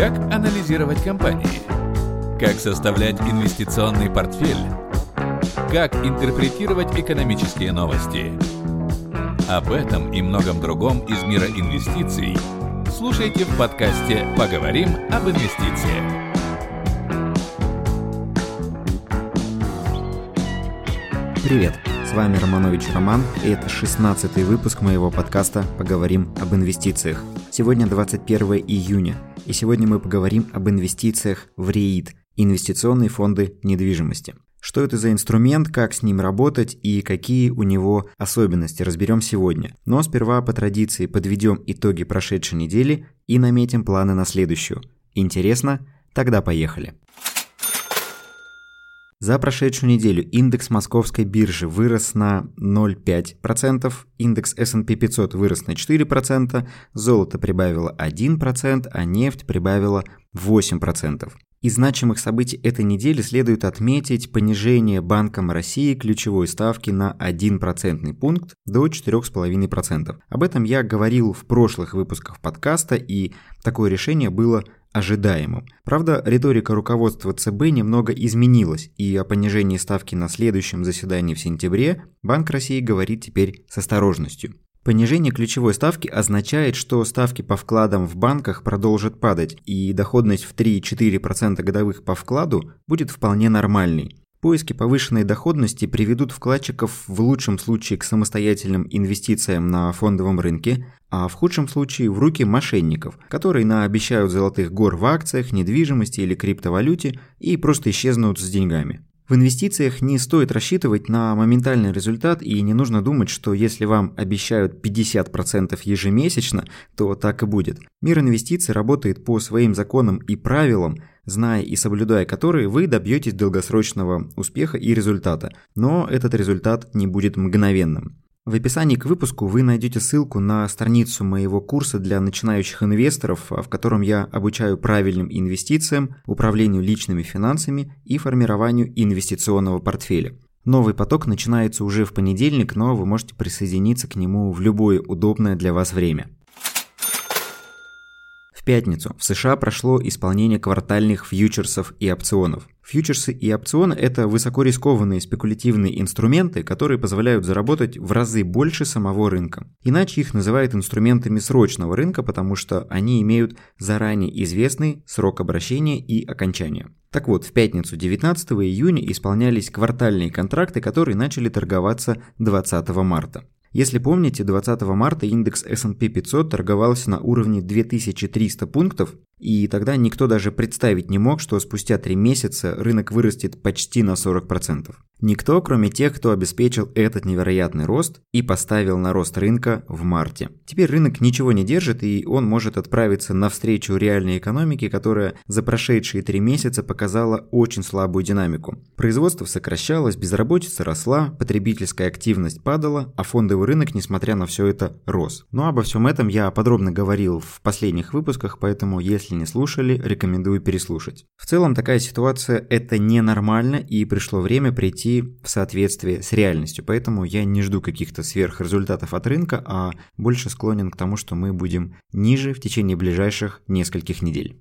Как анализировать компании? Как составлять инвестиционный портфель? Как интерпретировать экономические новости? Об этом и многом другом из мира инвестиций слушайте в подкасте «Поговорим об инвестициях». Привет! С вами Романович Роман, и это 16 выпуск моего подкаста «Поговорим об инвестициях». Сегодня 21 июня, и сегодня мы поговорим об инвестициях в РЕИТ – инвестиционные фонды недвижимости. Что это за инструмент, как с ним работать и какие у него особенности, разберем сегодня. Но сперва по традиции подведем итоги прошедшей недели и наметим планы на следующую. Интересно? Тогда поехали. За прошедшую неделю индекс московской биржи вырос на 0,5%, индекс S&P 500 вырос на 4%, золото прибавило 1%, а нефть прибавила 8%. Из значимых событий этой недели следует отметить понижение Банком России ключевой ставки на 1% пункт до 4,5%. Об этом я говорил в прошлых выпусках подкаста, и такое решение было ожидаемым. Правда, риторика руководства ЦБ немного изменилась, и о понижении ставки на следующем заседании в сентябре Банк России говорит теперь с осторожностью. Понижение ключевой ставки означает, что ставки по вкладам в банках продолжат падать, и доходность в 3-4% годовых по вкладу будет вполне нормальной. Поиски повышенной доходности приведут вкладчиков в лучшем случае к самостоятельным инвестициям на фондовом рынке, а в худшем случае в руки мошенников, которые наобещают золотых гор в акциях, недвижимости или криптовалюте и просто исчезнут с деньгами. В инвестициях не стоит рассчитывать на моментальный результат и не нужно думать, что если вам обещают 50% ежемесячно, то так и будет. Мир инвестиций работает по своим законам и правилам, зная и соблюдая которые вы добьетесь долгосрочного успеха и результата, но этот результат не будет мгновенным. В описании к выпуску вы найдете ссылку на страницу моего курса для начинающих инвесторов, в котором я обучаю правильным инвестициям, управлению личными финансами и формированию инвестиционного портфеля. Новый поток начинается уже в понедельник, но вы можете присоединиться к нему в любое удобное для вас время. В пятницу в США прошло исполнение квартальных фьючерсов и опционов. Фьючерсы и опционы – это высокорискованные спекулятивные инструменты, которые позволяют заработать в разы больше самого рынка. Иначе их называют инструментами срочного рынка, потому что они имеют заранее известный срок обращения и окончания. Так вот, в пятницу 19 июня исполнялись квартальные контракты, которые начали торговаться 20 марта. Если помните, 20 марта индекс S&P 500 торговался на уровне 2300 пунктов, и тогда никто даже представить не мог, что спустя 3 месяца рынок вырастет почти на 40%. Никто, кроме тех, кто обеспечил этот невероятный рост и поставил на рост рынка в марте. Теперь рынок ничего не держит, и он может отправиться навстречу реальной экономике, которая за прошедшие три месяца показала очень слабую динамику. Производство сокращалось, безработица росла, потребительская активность падала, а фондовый рынок, несмотря на все это, рос. Но обо всем этом я подробно говорил в последних выпусках, поэтому если не слушали, рекомендую переслушать. В целом такая ситуация это ненормально, и пришло время прийти в соответствии с реальностью. Поэтому я не жду каких-то сверхрезультатов от рынка, а больше склонен к тому, что мы будем ниже в течение ближайших нескольких недель.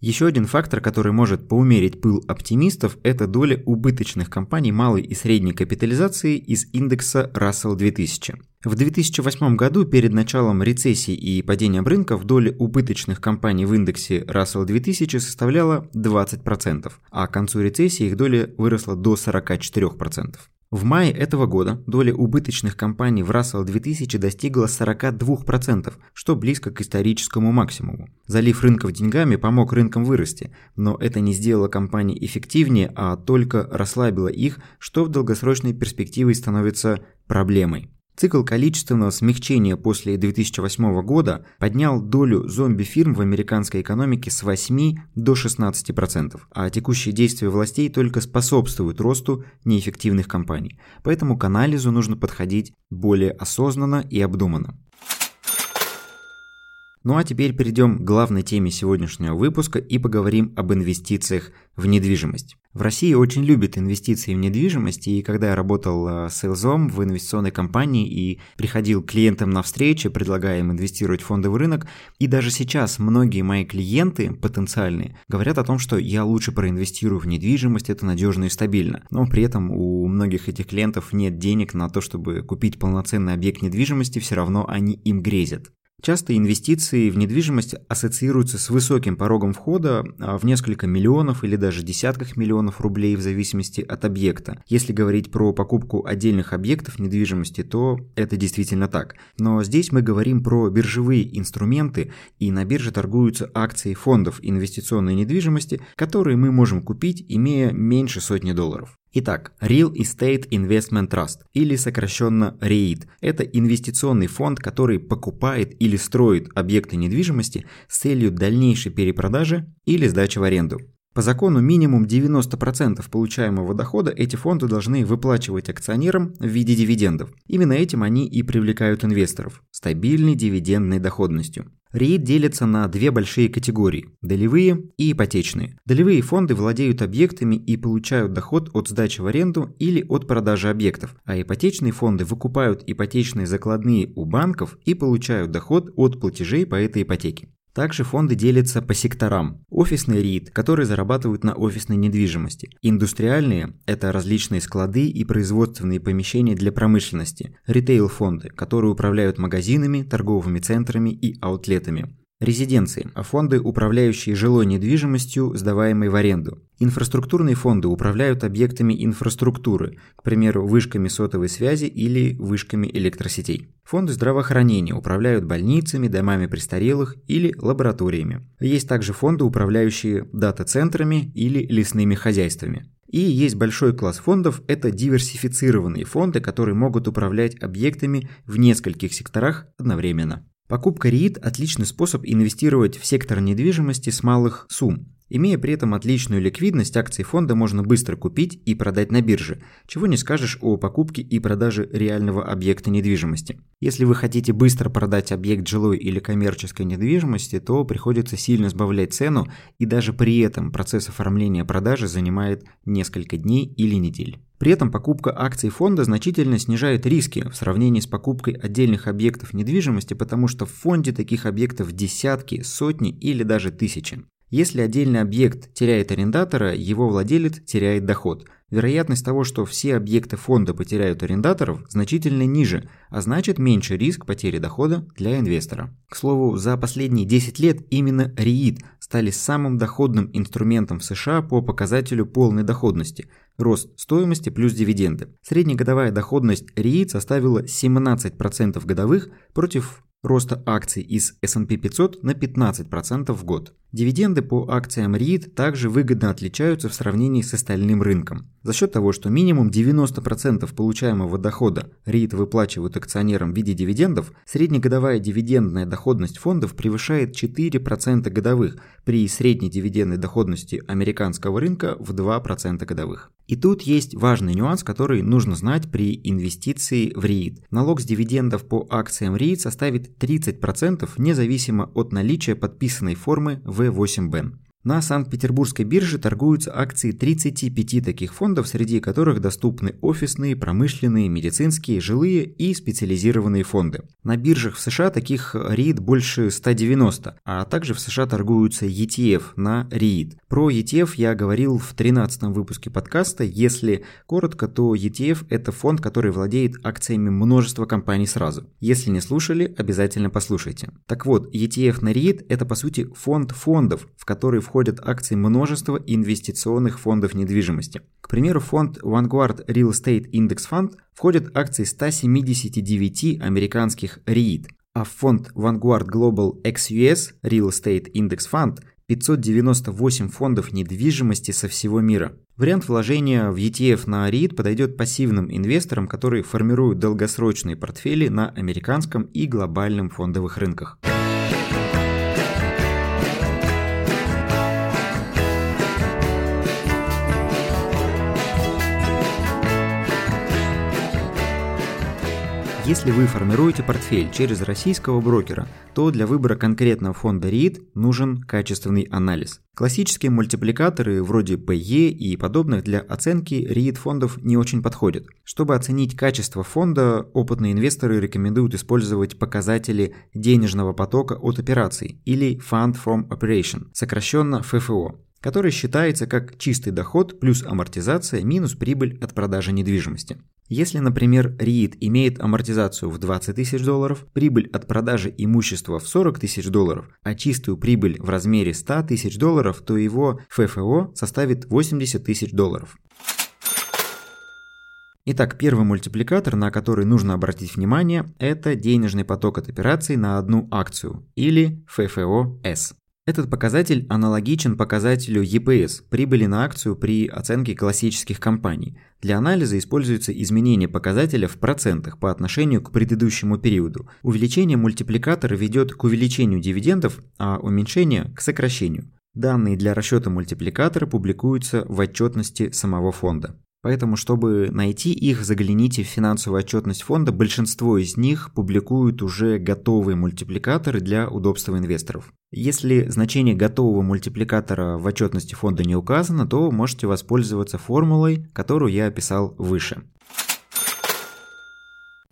Еще один фактор, который может поумерить пыл оптимистов, это доля убыточных компаний малой и средней капитализации из индекса Russell 2000. В 2008 году, перед началом рецессии и падением рынков, доля убыточных компаний в индексе Russell 2000 составляла 20%, а к концу рецессии их доля выросла до 44%. В мае этого года доля убыточных компаний в Russell 2000 достигла 42%, что близко к историческому максимуму. Залив рынков деньгами помог рынкам вырасти, но это не сделало компании эффективнее, а только расслабило их, что в долгосрочной перспективе становится проблемой. Цикл количественного смягчения после 2008 года поднял долю зомби-фирм в американской экономике с 8 до 16%, а текущие действия властей только способствуют росту неэффективных компаний. Поэтому к анализу нужно подходить более осознанно и обдуманно. Ну а теперь перейдем к главной теме сегодняшнего выпуска и поговорим об инвестициях в недвижимость. В России очень любят инвестиции в недвижимость, и когда я работал э, сейлзом в инвестиционной компании и приходил клиентам на встречи, предлагая им инвестировать в фондовый рынок, и даже сейчас многие мои клиенты потенциальные говорят о том, что я лучше проинвестирую в недвижимость, это надежно и стабильно. Но при этом у многих этих клиентов нет денег на то, чтобы купить полноценный объект недвижимости, все равно они им грезят. Часто инвестиции в недвижимость ассоциируются с высоким порогом входа а, в несколько миллионов или даже десятках миллионов рублей в зависимости от объекта. Если говорить про покупку отдельных объектов недвижимости, то это действительно так. Но здесь мы говорим про биржевые инструменты, и на бирже торгуются акции фондов инвестиционной недвижимости, которые мы можем купить, имея меньше сотни долларов. Итак, Real Estate Investment Trust, или сокращенно REIT, это инвестиционный фонд, который покупает или строит объекты недвижимости с целью дальнейшей перепродажи или сдачи в аренду. По закону минимум 90% получаемого дохода эти фонды должны выплачивать акционерам в виде дивидендов. Именно этим они и привлекают инвесторов – стабильной дивидендной доходностью. REIT делится на две большие категории – долевые и ипотечные. Долевые фонды владеют объектами и получают доход от сдачи в аренду или от продажи объектов, а ипотечные фонды выкупают ипотечные закладные у банков и получают доход от платежей по этой ипотеке. Также фонды делятся по секторам. Офисный РИИТ, которые зарабатывают на офисной недвижимости. Индустриальные – это различные склады и производственные помещения для промышленности. Ритейл-фонды, которые управляют магазинами, торговыми центрами и аутлетами. Резиденции – фонды, управляющие жилой недвижимостью, сдаваемой в аренду. Инфраструктурные фонды управляют объектами инфраструктуры, к примеру, вышками сотовой связи или вышками электросетей. Фонды здравоохранения управляют больницами, домами престарелых или лабораториями. Есть также фонды, управляющие дата-центрами или лесными хозяйствами. И есть большой класс фондов – это диверсифицированные фонды, которые могут управлять объектами в нескольких секторах одновременно. Покупка REIT – отличный способ инвестировать в сектор недвижимости с малых сумм. Имея при этом отличную ликвидность, акции фонда можно быстро купить и продать на бирже, чего не скажешь о покупке и продаже реального объекта недвижимости. Если вы хотите быстро продать объект жилой или коммерческой недвижимости, то приходится сильно сбавлять цену, и даже при этом процесс оформления продажи занимает несколько дней или недель. При этом покупка акций фонда значительно снижает риски в сравнении с покупкой отдельных объектов недвижимости, потому что в фонде таких объектов десятки, сотни или даже тысячи. Если отдельный объект теряет арендатора, его владелец теряет доход. Вероятность того, что все объекты фонда потеряют арендаторов, значительно ниже, а значит меньше риск потери дохода для инвестора. К слову, за последние 10 лет именно REIT стали самым доходным инструментом в США по показателю полной доходности – рост стоимости плюс дивиденды. Среднегодовая доходность REIT составила 17% годовых против роста акций из S&P 500 на 15% в год. Дивиденды по акциям REIT также выгодно отличаются в сравнении с остальным рынком. За счет того, что минимум 90% получаемого дохода REIT выплачивают акционерам в виде дивидендов, среднегодовая дивидендная доходность фондов превышает 4% годовых при средней дивидендной доходности американского рынка в 2% годовых. И тут есть важный нюанс, который нужно знать при инвестиции в REIT. Налог с дивидендов по акциям REIT составит 30% независимо от наличия подписанной формы в V8BEN. На Санкт-Петербургской бирже торгуются акции 35 таких фондов, среди которых доступны офисные, промышленные, медицинские, жилые и специализированные фонды. На биржах в США таких REIT больше 190, а также в США торгуются ETF на REIT. Про ETF я говорил в 13 выпуске подкаста. Если коротко, то ETF – это фонд, который владеет акциями множества компаний сразу. Если не слушали, обязательно послушайте. Так вот, ETF на REIT – это по сути фонд фондов, в который входят акции множества инвестиционных фондов недвижимости. К примеру, фонд Vanguard Real Estate Index Fund входят акции 179 американских REIT, а в фонд Vanguard Global XUS Real Estate Index Fund 598 фондов недвижимости со всего мира. Вариант вложения в ETF на REIT подойдет пассивным инвесторам, которые формируют долгосрочные портфели на американском и глобальном фондовых рынках. Если вы формируете портфель через российского брокера, то для выбора конкретного фонда REIT нужен качественный анализ. Классические мультипликаторы вроде PE и подобных для оценки REIT фондов не очень подходят. Чтобы оценить качество фонда, опытные инвесторы рекомендуют использовать показатели денежного потока от операций или Fund from Operation, сокращенно FFO который считается как чистый доход плюс амортизация минус прибыль от продажи недвижимости. Если, например, REIT имеет амортизацию в 20 тысяч долларов, прибыль от продажи имущества в 40 тысяч долларов, а чистую прибыль в размере 100 тысяч долларов, то его ФФО составит 80 тысяч долларов. Итак, первый мультипликатор, на который нужно обратить внимание, это денежный поток от операций на одну акцию, или ФФО-С. Этот показатель аналогичен показателю EPS – прибыли на акцию при оценке классических компаний. Для анализа используется изменение показателя в процентах по отношению к предыдущему периоду. Увеличение мультипликатора ведет к увеличению дивидендов, а уменьшение – к сокращению. Данные для расчета мультипликатора публикуются в отчетности самого фонда. Поэтому, чтобы найти их, загляните в финансовую отчетность фонда. Большинство из них публикуют уже готовые мультипликаторы для удобства инвесторов. Если значение готового мультипликатора в отчетности фонда не указано, то можете воспользоваться формулой, которую я описал выше.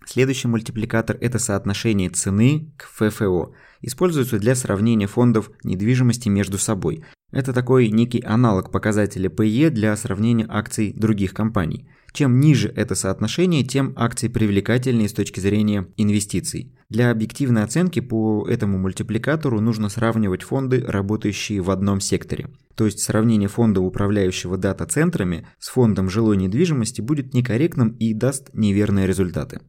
Следующий мультипликатор – это соотношение цены к ФФО. Используется для сравнения фондов недвижимости между собой. Это такой некий аналог показателя PE для сравнения акций других компаний. Чем ниже это соотношение, тем акции привлекательнее с точки зрения инвестиций. Для объективной оценки по этому мультипликатору нужно сравнивать фонды, работающие в одном секторе. То есть сравнение фонда, управляющего дата-центрами, с фондом жилой недвижимости будет некорректным и даст неверные результаты.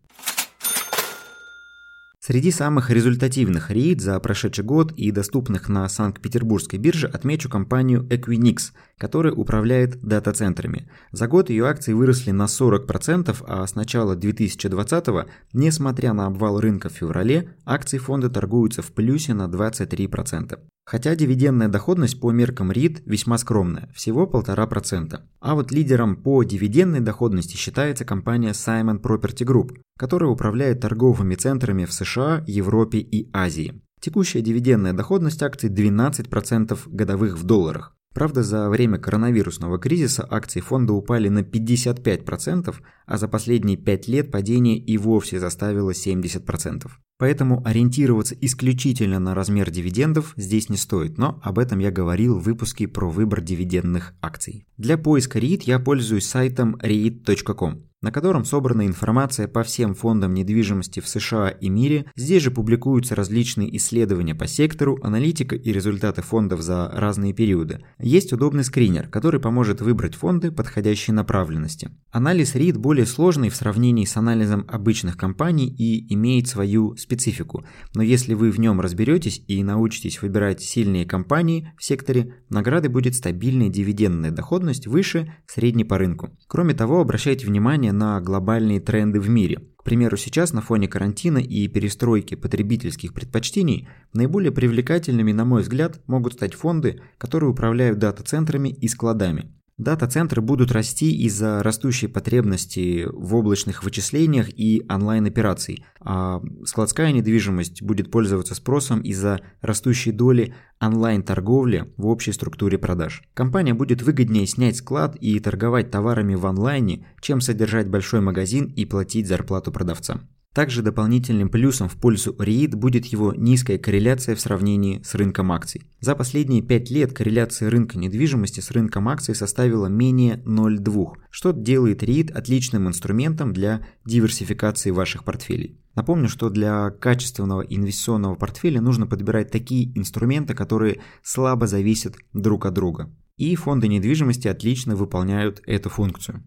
Среди самых результативных рейд за прошедший год и доступных на Санкт-Петербургской бирже отмечу компанию Equinix, которая управляет дата-центрами. За год ее акции выросли на 40%, а с начала 2020 несмотря на обвал рынка в феврале, акции фонда торгуются в плюсе на 23%. Хотя дивидендная доходность по меркам REIT весьма скромная, всего 1,5%. А вот лидером по дивидендной доходности считается компания Simon Property Group, которая управляет торговыми центрами в США, Европе и Азии. Текущая дивидендная доходность акций 12% годовых в долларах. Правда, за время коронавирусного кризиса акции фонда упали на 55%, а за последние 5 лет падение и вовсе заставило 70%. Поэтому ориентироваться исключительно на размер дивидендов здесь не стоит, но об этом я говорил в выпуске про выбор дивидендных акций. Для поиска REIT я пользуюсь сайтом REIT.com на котором собрана информация по всем фондам недвижимости в США и мире. Здесь же публикуются различные исследования по сектору, аналитика и результаты фондов за разные периоды. Есть удобный скринер, который поможет выбрать фонды подходящей направленности. Анализ REIT более сложный в сравнении с анализом обычных компаний и имеет свою специфику. Но если вы в нем разберетесь и научитесь выбирать сильные компании в секторе, наградой будет стабильная дивидендная доходность выше средней по рынку. Кроме того, обращайте внимание внимание на глобальные тренды в мире. К примеру, сейчас на фоне карантина и перестройки потребительских предпочтений наиболее привлекательными, на мой взгляд, могут стать фонды, которые управляют дата-центрами и складами. Дата-центры будут расти из-за растущей потребности в облачных вычислениях и онлайн-операций, а складская недвижимость будет пользоваться спросом из-за растущей доли онлайн-торговли в общей структуре продаж. Компания будет выгоднее снять склад и торговать товарами в онлайне, чем содержать большой магазин и платить зарплату продавца. Также дополнительным плюсом в пользу REIT будет его низкая корреляция в сравнении с рынком акций. За последние 5 лет корреляция рынка недвижимости с рынком акций составила менее 0,2, что делает REIT отличным инструментом для диверсификации ваших портфелей. Напомню, что для качественного инвестиционного портфеля нужно подбирать такие инструменты, которые слабо зависят друг от друга. И фонды недвижимости отлично выполняют эту функцию.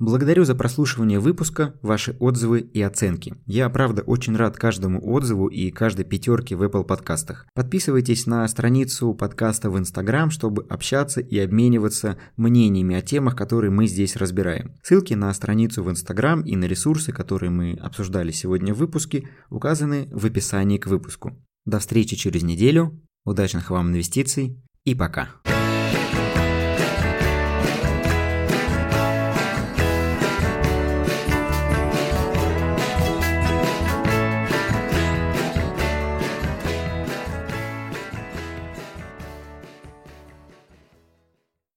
Благодарю за прослушивание выпуска, ваши отзывы и оценки. Я, правда, очень рад каждому отзыву и каждой пятерке в Apple подкастах. Подписывайтесь на страницу подкаста в Instagram, чтобы общаться и обмениваться мнениями о темах, которые мы здесь разбираем. Ссылки на страницу в Instagram и на ресурсы, которые мы обсуждали сегодня в выпуске, указаны в описании к выпуску. До встречи через неделю, удачных вам инвестиций и пока.